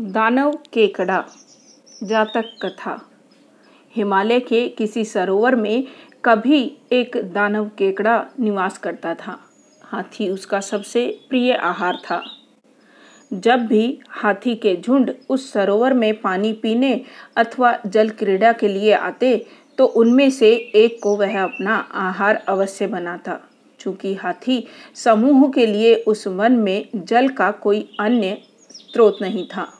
दानव केकड़ा, जातक कथा। हिमालय के किसी सरोवर में कभी एक दानव केकड़ा निवास करता था। हाथी उसका सबसे प्रिय आहार था। जब भी हाथी के झुंड उस सरोवर में पानी पीने अथवा जल क्रीड़ा के लिए आते तो उनमें से एक को वह अपना आहार अवश्य बनाता। चूँकि हाथी समूह के लिए उस वन में जल का कोई अन्य स्रोत नहीं था।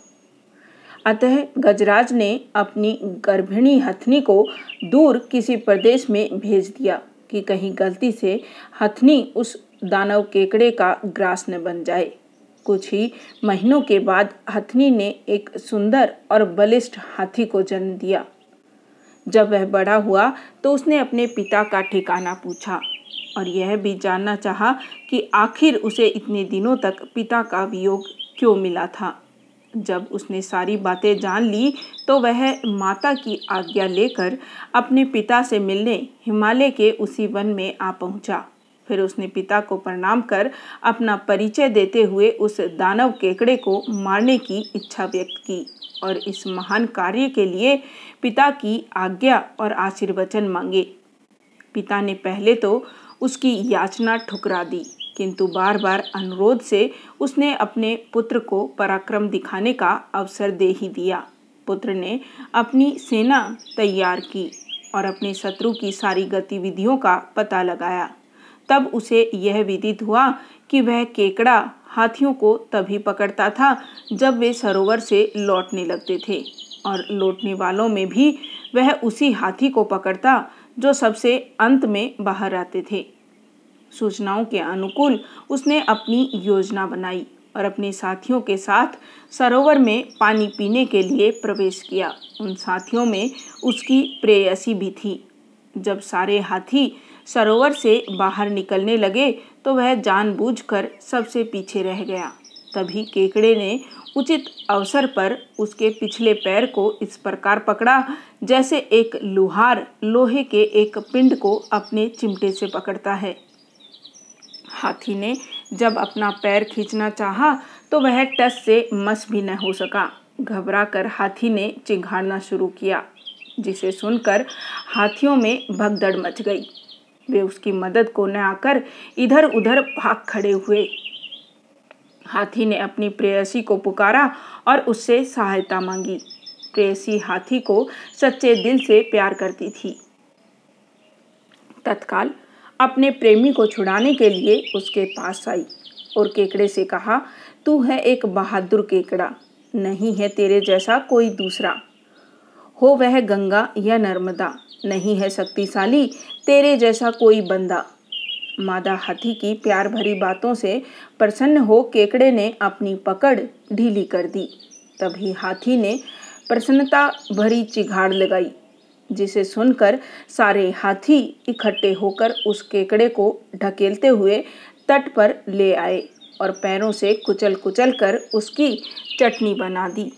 अतः गजराज ने अपनी गर्भिणी हथनी को दूर किसी प्रदेश में भेज दिया कि कहीं गलती से हथनी उस दानव केकड़े का ग्रास न बन जाए। कुछ ही महीनों के बाद हथनी ने एक सुंदर और बलिष्ठ हाथी को जन्म दिया। जब वह बड़ा हुआ तो उसने अपने पिता का ठिकाना पूछा और यह भी जानना चाहा कि आखिर उसे इतने दिनों तक पिता का वियोग क्यों मिला था। जब उसने सारी बातें जान ली तो वह माता की आज्ञा लेकर अपने पिता से मिलने हिमालय के उसी वन में आ पहुँचा। फिर उसने पिता को प्रणाम कर अपना परिचय देते हुए उस दानव केकड़े को मारने की इच्छा व्यक्त की और इस महान कार्य के लिए पिता की आज्ञा और आशीर्वचन मांगे। पिता ने पहले तो उसकी याचना ठुकरा दी। किंतु बार बार अनुरोध से उसने अपने पुत्र को पराक्रम दिखाने का अवसर दे ही दिया। पुत्र ने अपनी सेना तैयार की और अपने शत्रु की सारी गतिविधियों का पता लगाया। तब उसे यह विदित हुआ कि वह केकड़ा हाथियों को तभी पकड़ता था जब वे सरोवर से लौटने लगते थे और लौटने वालों में भी वह उसी हाथी को पकड़ता जो सबसे अंत में बाहर आते थे। सूचनाओं के अनुकूल उसने अपनी योजना बनाई और अपने साथियों के साथ सरोवर में पानी पीने के लिए प्रवेश किया। उन साथियों में उसकी प्रेयसी भी थी। जब सारे हाथी सरोवर से बाहर निकलने लगे तो वह जानबूझकर सबसे पीछे रह गया। तभी केकड़े ने उचित अवसर पर उसके पिछले पैर को इस प्रकार पकड़ा, जैसे एक लुहार लोहे के एक पिंड को अपने चिमटे से पकड़ता है। हाथी ने जब अपना पैर खींचना चाहा तो वह टस से मस भी न हो सका। घबरा कर हाथी ने चिंघाड़ना शुरू किया, जिसे सुनकर हाथियों में भगदड़ मच गई। वे उसकी मदद को न आकर इधर उधर भाग खड़े हुए। हाथी ने अपनी प्रेयसी को पुकारा और उससे सहायता मांगी। प्रेयसी हाथी को सच्चे दिल से प्यार करती थी। तत्काल अपने प्रेमी को छुड़ाने के लिए उसके पास आई और केकड़े से कहा, तू है एक बहादुर केकड़ा, नहीं है तेरे जैसा कोई दूसरा। हो वह गंगा या नर्मदा, नहीं है शक्तिशाली तेरे जैसा कोई बंदा मादा हाथी की प्यार भरी बातों से प्रसन्न हो केकड़े ने अपनी पकड़ ढीली कर दी। तभी हाथी ने प्रसन्नता भरी चिघाड़ लगाई। जिसे सुनकर सारे हाथी इकट्ठे होकर उस केकड़े को ढकेलते हुए तट पर ले आए और पैरों से कुचल कुचल कर उसकी चटनी बना दी।